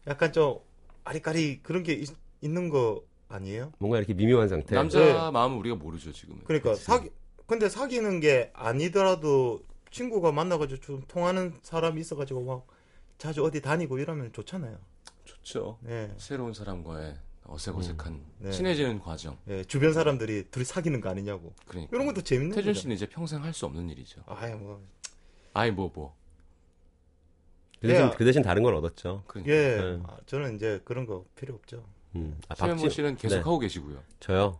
약간 좀 아리까리 그런 게 있, 있는 거 아니에요? 뭔가 이렇게 미묘한 상태. 남자 네. 마음은 우리가 모르죠, 지금은. 그러니까 사기 근데 사귀는 게 아니더라도 친구가 만나가지고 좀 통하는 사람이 있어가지고 막 자주 어디 다니고 이러면 좋잖아요. 좋죠. 네. 새로운 사람과의 어색어색한 네. 친해지는 과정. 예, 주변 사람들이 둘이 사귀는 거 아니냐고. 그러니까. 이런 것도 재밌는 태준 거죠. 씨는 이제 평생 할 수 없는 일이죠. 아예 뭐. 아이 뭐 뭐. 그 대신 야. 그 대신 다른 걸 얻었죠. 그러니까. 예. 네. 아, 저는 이제 그런 거 필요 없죠. 음. 아, 최현모 박지- 씨는 계속 네. 하고 계시고요. 저요.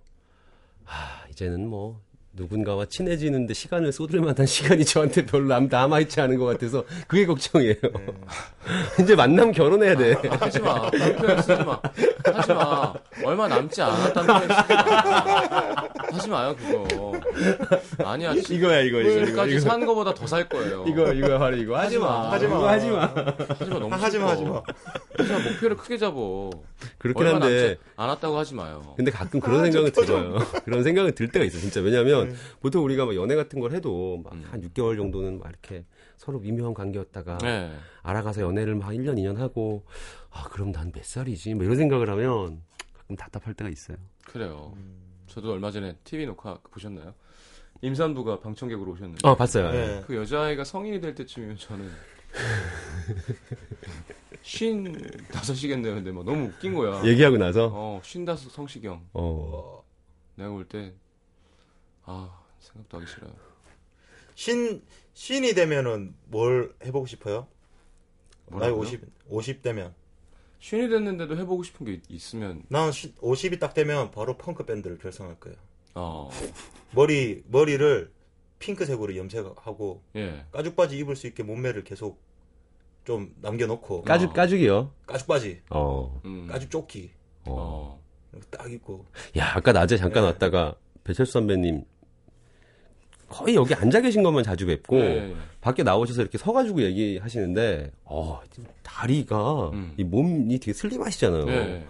아, 이제는 뭐 누군가와 친해지는데 시간을 쏟을 만한 시간이 저한테 별로 남 남아있지 않은 것 같아서 그게 걱정이에요. 네. 이제 만남 결혼해야 돼. 아, 하지 마. 그런 표현 쓰지 마. 하지 마. 얼마 남지 않았다는 표현 쓰지 마. 하지 마요, 그거. 아니야. 지- 이거야 이거 지금까지 산 거보다 더 살 거예요. 이거 이거 바로 이거 하지 마. 하지 마. 이거 하지 마. 하지 마. 너무 아, 하지 마, 하지 슬퍼. 마. 하지 마. 목표를 크게 잡어. 그렇긴 얼마 한데 남지 않았다고 하지 마요. 근데 가끔 그런 아, 생각은 저 들어요. 그런 생각은 들 때가 있어 요 진짜. 왜냐하면 네. 보통 우리가 막 연애 같은 걸 해도 막 음. 한 6개월 정도는 막 이렇게 서로 미묘한 관계였다가 네. 알아가서 연애를 막 1년 2년 하고 아 그럼 난 몇 살이지? 뭐 이런 생각을 하면 가끔 답답할 때가 있어요. 그래요. 음. 저도 얼마 전에 TV 녹화 보셨나요? 임산부가 방청객으로 오셨는데 어 봤어요. 예. 그 여자아이가 성인이 될 때쯤이면 저는 쉰 다섯이겠네요. 근데 뭐 너무 웃긴 거야. 얘기하고 나서 어, 쉰 다섯 성시경. 어 내가 볼 때, 아, 생각도 하기 싫어요. 신 신이 되면은 뭘 해보고 싶어요? 나이 뭐라고요? 50 50 되면 쉰이 됐는데도 해보고 싶은 게 있- 있으면 난 50이 딱 되면 바로 펑크 밴드를 결성할 거예요. 어 머리 머리를 핑크색으로 염색하고 예. 가죽 바지 입을 수 있게 몸매를 계속 좀 남겨놓고 까죽 까죽이요. 가죽 바지, 어. 음. 가죽 조끼 어. 어. 딱 입고 야, 아까 낮에 잠깐 네. 왔다가 배철수 선배님 거의 여기 앉아 계신 것만 자주 뵙고 예, 예. 밖에 나오셔서 이렇게 서가지고 얘기하시는데 어 다리가 음. 이 몸이 되게 슬림하시잖아요. 예.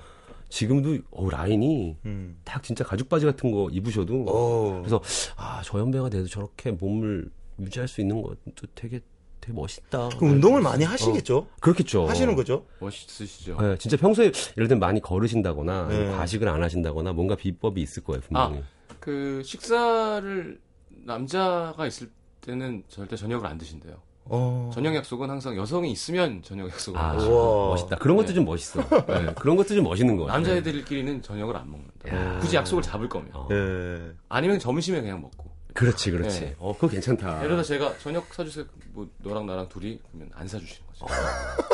지금도 어 라인이 음. 딱 진짜 가죽 바지 같은 거 입으셔도 어. 그래서 아 저 연배가 돼도 저렇게 몸을 유지할 수 있는 것도 되게 되게 멋있다. 그 운동을 많이 하시겠죠? 그렇겠죠. 하시는 거죠? 멋있으시죠. 네, 진짜 평소에 예를 들면 많이 걸으신다거나 네. 과식을 안 하신다거나 뭔가 비법이 있을 거예요 분명히. 그 식사를 남자가 있을 때는 절대 저녁을 안 드신대요. 어. 저녁 약속은 항상 여성이 있으면 저녁 약속을 아, 하시고. 멋있다. 그런 것도 네. 좀 멋있어. 네, 그런 것도 좀 멋있는 거 같아요. 남자애들끼리는 저녁을 안 먹는다. 야. 굳이 약속을 잡을 거면. 어. 예. 아니면 점심에 그냥 먹고. 그렇지, 그렇지. 네. 어, 그거 괜찮다. 예를 들어 제가 저녁 사주세요. 뭐 너랑 나랑 둘이 그러면 안 사주시는 거죠.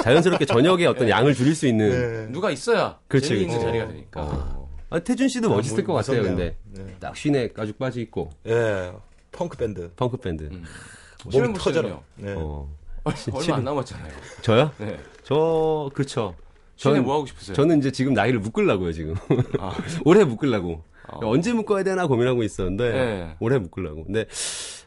자연스럽게 저녁에 어떤 네. 양을 줄일 수 있는. 네. 누가 있어야 그렇지, 재미 있는 그렇지. 자리가 되니까. 어. 아, 태준 씨도 멋있을 것 같아요, 근데. 네. 딱 쉰에 가죽 바지 입고, 예. 펑크 밴드. 펑크 밴드. 음. 몸. 보시면요. 네. 어. 얼마 안 남았잖아요. 저요? 네. 저, 그렇죠. 신에 저는- 뭐 하고 싶으세요? 저는 이제 지금 나이를 묶으려고요, 지금. 아, 올해 묶으려고. 어. 언제 묶어야 되나 고민하고 있었는데, 네. 올해 묶으려고. 근데,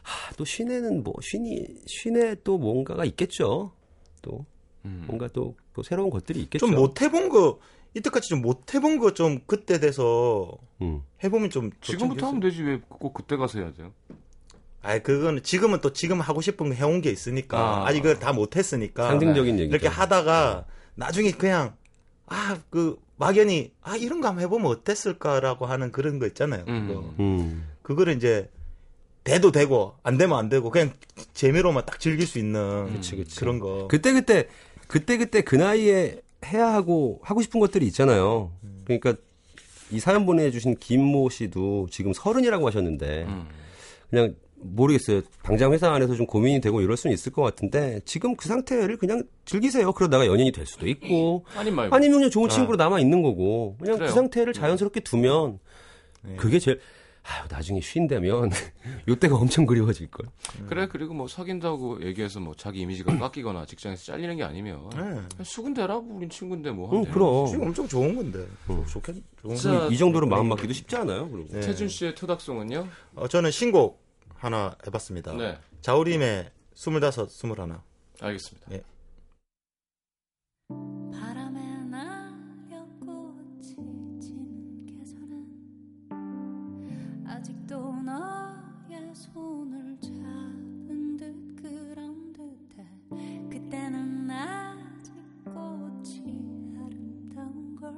하, 또 쉰에는 뭐, 쉰이, 쉰에 또 뭔가가 있겠죠. 또, 음. 뭔가 또, 또 새로운 것들이 있겠죠. 좀 못 해본 거 이때까지 좀 못 해본 거 좀 그때 돼서 음. 해보면 좀 지금부터? 하면 되지 왜 꼭 그때 가서 해야 돼요? 아이 그거는 지금은 또 지금 하고 싶은 거 해온 게 있으니까 아. 아. 직 그걸 다 못했으니까 상징적인 얘기죠. 이렇게 하다가 나중에 그냥 아 그 막연히 아 이런 거 한번 해보면 어땠을까라고 하는 그런 거 있잖아요. 그거. 음. 음. 그거를 이제 돼도 되고 안 되면 안 되고 그냥 재미로만 딱 즐길 수 있는 그치, 그치. 그런 거. 그때 그때, 그때 그때 그 나이에 해야 하고, 하고 싶은 것들이 있잖아요. 그러니까, 이 사연 보내주신 김모 씨도 지금 서른이라고 하셨는데, 음. 그냥 모르겠어요. 당장 회사 안에서 좀 고민이 되고 이럴 수는 있을 것 같은데, 지금 그 상태를 그냥 즐기세요. 그러다가 연인이 될 수도 있고, 아님 말고. 아니면 그냥 좋은 친구로 남아 있는 거고, 그냥 그래요. 그 상태를 자연스럽게 두면, 네. 그게 제일, 아유, 나중에 쉰다면, 요때가 엄청 그리워질 걸. 그래 그리고 뭐 사귄다고 얘기해서 뭐 자기 이미지가 깎이거나 직장에서 잘리는 게 아니면 네. 수근대라 우린 친구인데 뭐 응, 돼요. 그럼. 지금 엄청 좋은 건데. 좋겠 좋은 자, 거. 이 정도로 마음 맞기도 쉽지 않아요, 그리고. 네. 태준 씨의 토닥송은요? 어, 저는 신곡 하나 해봤습니다. 네 자우림의 스물다섯, 스물하나. 알겠습니다. 바람에 날려 꽃이 지는 계절엔 아직도 너의 손을 잡은 듯 그런 듯해 그때는 아직 꽃이 아름다운 걸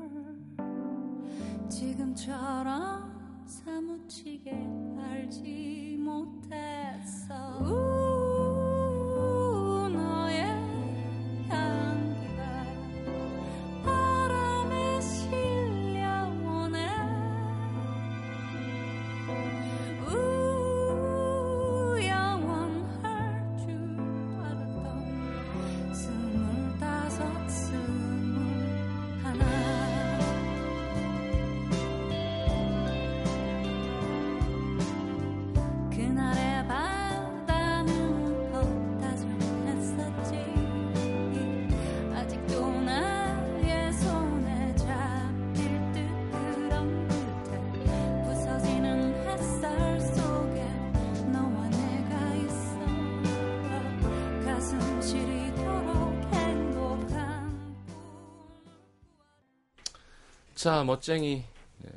지금처럼 사무치게 알지 못했어 자 멋쟁이 네,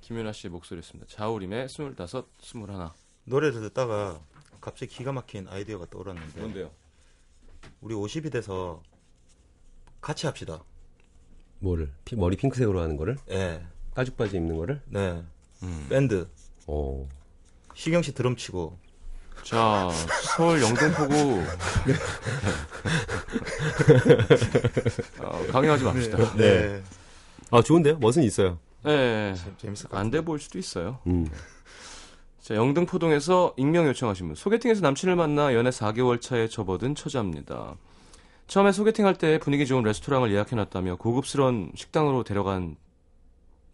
김윤아 씨의 목소리였습니다. 자우림의 스물다섯 스물하나 노래를 듣다가 갑자기 기가 막힌 아이디어가 떠올랐는데 뭔데요? 우리 50이 돼서 같이 합시다. 뭐를? 피- 머리 핑크색으로 하는 거를? 예. 가죽 바지 입는 거를? 네. 음. 밴드. 어. 시경 씨 드럼 치고 자 서울 영등포구 어, 강요하지 맙시다. 네. 아, 좋은데요? 멋은 있어요. 네. 재밌을 것 안돼 보일 수도 있어요. 음. 자, 영등포동에서 익명 요청하신 분. 소개팅에서 남친을 만나 연애 4개월 차에 접어든 처자입니다. 처음에 소개팅할 때 분위기 좋은 레스토랑을 예약해놨다며 고급스러운 식당으로 데려간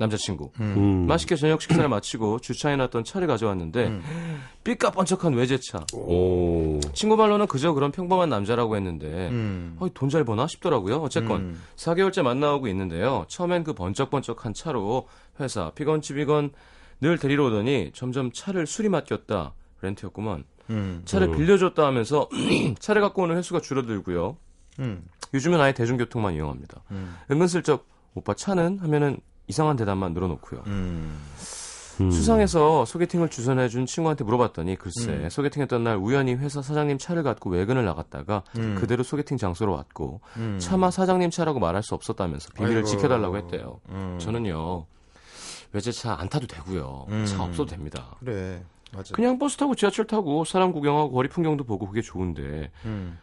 남자친구. 음. 맛있게 저녁 식사를 마치고 주차해놨던 차를 가져왔는데 음. 삐까뻔쩍한 외제차. 오. 친구 말로는 그저 그런 평범한 남자라고 했는데 음. 어, 돈잘 버나 싶더라고요. 어쨌건 음. 4개월째 만나오고 있는데요. 처음엔 그 번쩍번쩍한 차로 회사 피건 집이건 늘 데리러 오더니 점점 차를 술이 맡겼다. 렌트였구먼. 음. 차를 음. 빌려줬다 하면서 차를 갖고 오는 횟수가 줄어들고요. 음. 요즘은 아예 대중교통만 이용합니다. 음. 은근슬쩍 오빠 차는 하면은 이상한 대답만 늘어놓고요. 음. 음. 수상해서 소개팅을 주선해준 친구한테 물어봤더니 글쎄 음. 소개팅했던 날 우연히 회사 사장님 차를 갖고 외근을 나갔다가 음. 그대로 소개팅 장소로 왔고 음. 차마 사장님 차라고 말할 수 없었다면서 비밀을 아이고. 지켜달라고 했대요. 음. 저는요 외제차 안 타도 되고요. 음. 차 없어도 됩니다. 그래. 맞아. 그냥 버스 타고 지하철 타고 사람 구경하고 거리 풍경도 보고 그게 좋은데 음.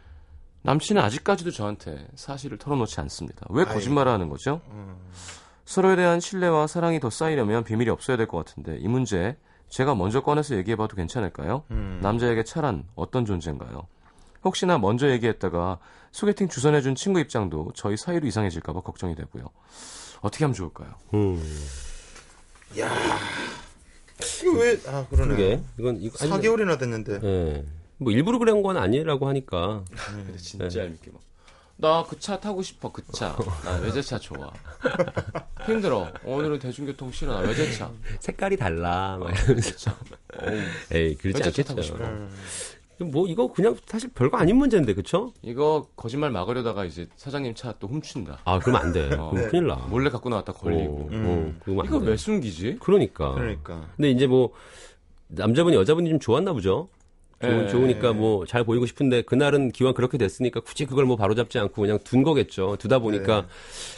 남친은 아직까지도 저한테 사실을 털어놓지 않습니다. 왜. 거짓말을 하는 거죠? 음. 서로에 대한 신뢰와 사랑이 더 쌓이려면 비밀이 없어야 될 것 같은데 이 문제 제가 먼저 꺼내서 얘기해봐도 괜찮을까요? 음. 남자에게 차란 어떤 존재인가요? 혹시나 먼저 얘기했다가 소개팅 주선해준 친구 입장도 저희 사이로 이상해질까봐 걱정이 되고요. 어떻게 하면 좋을까요? 음. 이거 왜? 아 그러네. 그게 이건 이거 아니, 4개월이나 됐는데. 예. 뭐 일부러 그런 건 아니라고 하니까. 근데 진짜 얄밉게 막. 나 그 차 타고 싶어 그 차. 나 외제차 좋아. 힘들어. 오늘은 대중교통 싫어. 나 외제차. 색깔이 달라. 막 외제차. 어우, 에이, 그러지 외제차 타고 않겠죠. 싶어. 음. 뭐 이거 그냥 사실 별거 아닌 문제인데, 그쵸? 이거 거짓말 막으려다가 이제 사장님 차 또 훔친다. 아, 그러면 안 돼. 어. 그럼 큰일 나. 몰래 갖고 나왔다 걸리고. 어, 음. 어, 그러면 안 이거 돼. 왜 숨기지? 그러니까. 그러니까. 근데 이제 뭐 남자분이 여자분이 좀 좋았나 보죠. 좋, 예. 좋으니까 뭐 잘 보이고 싶은데 그날은 기왕 그렇게 됐으니까 굳이 그걸 뭐 바로잡지 않고 그냥 둔 거겠죠. 두다 보니까 네.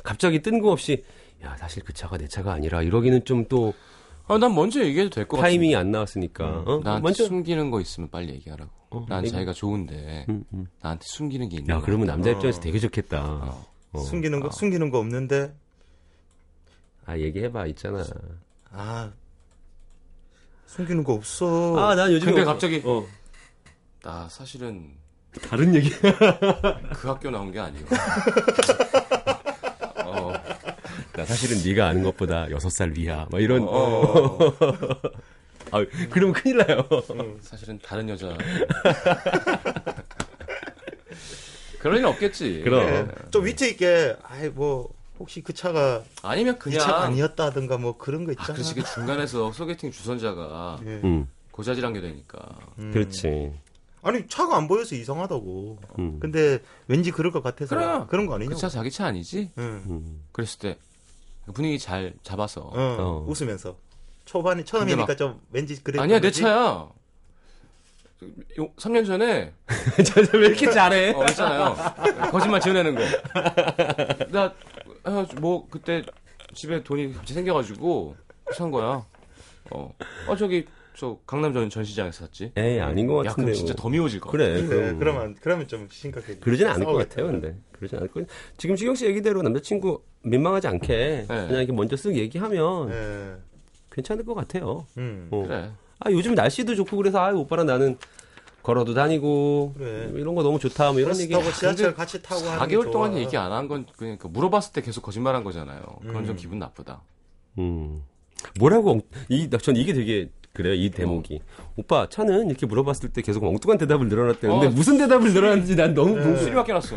갑자기 뜬금없이 야 사실 그 차가 내 차가 아니라 이러기는 좀또 아, 난 먼저 얘기해도 될 것 같아. 타이밍이 안 나왔으니까. 어? 나한테 먼저 숨기는 거 있으면 빨리 얘기하라고. 어, 난 이거- 자기가 좋은데 음, 음. 나한테 숨기는 게 있는 야거 그러면. 남자 입장에서 어. 되게 좋겠다. 어. 어. 숨기는 거 아. 숨기는 거 없는데. 아 얘기해봐 있잖아. 아 숨기는 거 없어. 아난 요즘에 근데 없- 갑자기 어, 나 사실은 다른 얘기. 그 학교 나온 게 아니고. 어, 나 사실은 네가 아는 것보다 여섯 살 위야. 막 이런. 어, 아 그러면 큰일 나요. 사실은 다른 여자. 그럴 일은 없겠지. 그럼. 네. 좀 위트 있게. 아이 뭐 혹시 그 차가 아니면 이 그냥 차가 아니었다든가 뭐 그런 거 아, 있잖아. 그렇지. 그 중간에서 소개팅 주선자가 예. 음, 고자질한 게 되니까. 음. 그렇지. 아니 차가 안 보여서 이상하다고. 음. 근데 왠지 그럴 것 같아서 그래. 그런 거 아니냐? 그차 자기 차 아니지? 응. 음. 그랬을 때 분위기 잘 잡아서. 어, 어. 웃으면서 초반이 처음이니까 좀 왠지 그래. 아니야 내 차야. 요, 3년 전에 저왜 이렇게 잘해? 어 있잖아요. 거짓말 지어내는 거. 나뭐 그때 집에 돈이 갑자기 생겨가지고 산 거야. 어, 어 저기 저 강남 전 전시장에서 샀지. 에이 아닌 것야 같은데. 그럼 진짜 더 미워질 거. 그래. 네, 그럼. 그러면 그러면 좀 심각해. 그러진 않을 것. 같아요, 근데. 그러진 않을 것 같아요. 지금 시경 씨 얘기대로 남자친구 민망하지 않게 그냥 이렇게 먼저 쓱 얘기하면 네. 괜찮을 것 같아요. 음. 어. 그래. 아, 요즘 날씨도 좋고 그래서 아, 오빠랑 나는 걸어도 다니고 그래. 이런 거 너무 좋다. 뭐 이런 얘기. 타고 지하철 같이 타고 하는 게 4개월 좋아. 동안 얘기 안 한 건 그냥 그 물어봤을 때 계속 거짓말한 거잖아요. 그건 음. 좀 기분 나쁘다. 음. 뭐라고 엉- 이, 나- 전 이게 되게 그래요, 이 대목이. 오빠, 차는 이렇게 물어봤을 때 계속 엉뚱한 대답을 늘어놨대. 근데 어. 무슨 대답을 늘어났는지 난 너무 네. 궁금해. 술이 맡겨놨어.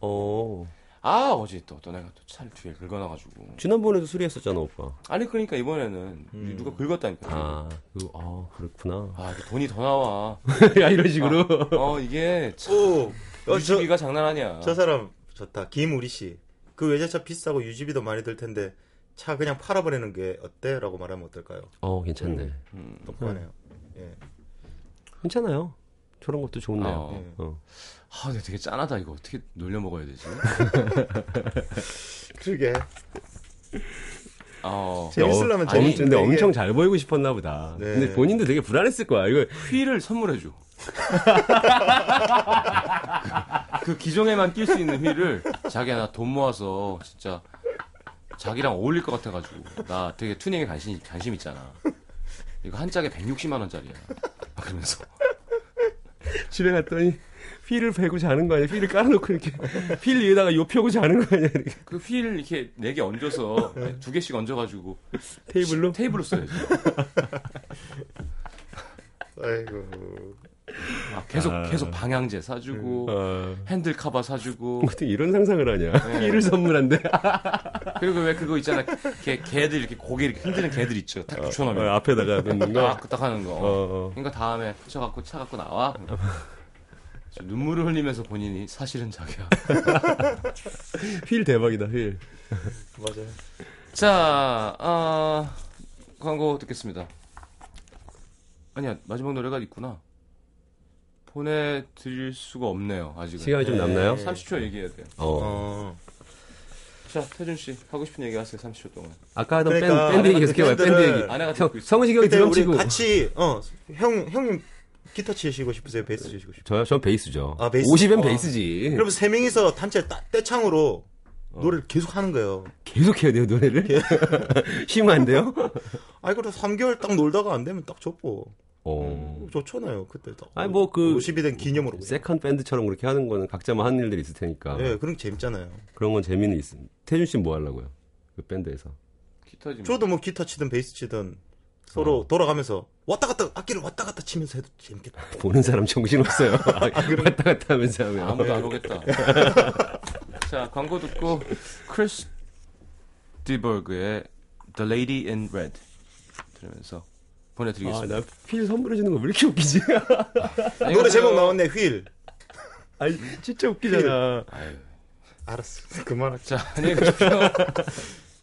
어. 아 어제 또 어떤 애가 또 차를 뒤에 긁어놔가지고. 지난번에도 수리했었잖아, 오빠. 아니 그러니까 이번에는 음. 누가 긁었다니까. 아, 그, 아, 그렇구나. 아 돈이 더 나와. 야, 이런 식으로. 어 이게 참 오, 어, 저, 유지비가 장난 아니야. 저 사람 좋다. 김우리 씨. 그 외제차 비싸고 유지비도 많이 들 텐데 차 그냥 팔아버리는 게 어때? 라고 말하면 어떨까요? 어, 괜찮네. 음. 똑똑하네요. 예. 괜찮아요. 저런 것도 좋네요. 어. 예. 어. 아, 근데 되게 짠하다 이거 어떻게 놀려 먹어야 되지? 그러게. 어, 재밌으려면 어, 재밌는데 근데 이게- 엄청 잘 보이고 싶었나 보다. 네. 근데 본인도 되게 불안했을 거야. 이거 휠을 선물해줘. 그 기종에만 낄 수 있는 휠을 자기야 나 돈 모아서 진짜 자기랑 어울릴 것 같아가지고 나 되게 튜닝에 관심 관심 있잖아. 이거 한 짝에 160만 원짜리야. 그러면서 집에 갔더니 휠을 베고 자는 거 아니야? 휠을 깔아놓고 이렇게 휠 위에다가 요 펴고 자는 거 아니야? 이렇게 그 휠 이렇게 네 개 얹어서 두 개씩 얹어가지고 테이블로? 테이블로 써야죠. 아이고. 아, 계속 아. 계속 방향제 사주고 어, 핸들 카바 사주고 어떻게 이런 상상을 하냐? 네. 휠을 선물한대. 그리고 왜 그거 있잖아 개 개들 이렇게 고개 이렇게 흔드는 개들 있죠. 딱 붙여놓으면 어, 앞에다가 놓는 거. 딱, 딱 하는 거. 어, 어. 그러니까 다음에 붙여갖고 차 갖고 나와. 저 눈물을 흘리면서 본인이 사실은 자기야. 휠 대박이다, 휠. 맞아요. 자, 아, 광고 듣겠습니다. 아니야, 마지막 노래가 있구나. 보내드릴 수가 없네요, 아직은. 시간이 좀 남나요? 30초 얘기해야 돼요. 어. 어. 자, 태준 씨, 하고 싶은 얘기 하세요, 30초 동안. 아까 하던 그러니까 밴드, 밴드 얘기 계속 해봐요, 밴드 얘기. 아내가 형, 듣고 있어. 성훈 형이 드럼 우리 치고. 같이 어, 형 형님 기타 치시고 싶으세요? 베이스 치시고 싶으세요? 저요? 전 베이스죠. 아, 베이스. 50엔 어. 베이스지. 그러면 세 명이서 단체 따- 떼창으로 노래를 계속 하는 거예요. 계속 해야 돼요, 노래를? 쉬면 안 돼요? 아이 그래 3개월 딱 놀다가 안 되면 딱 접고 어. 좋잖아요. 그때 딱. 아니, 뭐 그- 50이 된 기념으로. second 밴드처럼 그렇게 하는 거는 각자만 하는 일들이 있을 테니까. 예, 그런 게 재밌잖아요. 그런 건 재미는 있음. 태준 씨는 뭐 하려고요? 그 밴드에서. 기타지 뭐. 저도 뭐 기타 치든 베이스 치든 서로 어. 돌아가면서 왔다 갔다 악기를 왔다 갔다 치면서 해도 재밌겠다. 보는 사람 정신 없어요. 왔다 갔다 하면서 하면. 아무도 안 오겠다. 자, 광고 듣고 크리스 디버그의 The Lady in Red 들으면서 아, 보내드리겠습니다. 나필 선물해 주는 거 왜 이렇게 웃기지? 안녕히 노래 가세요. 제목 나왔네. 휠. 아니, 진짜 웃기잖아. 아유. 알았어. 그만할게. 자, 안녕히 가십시오.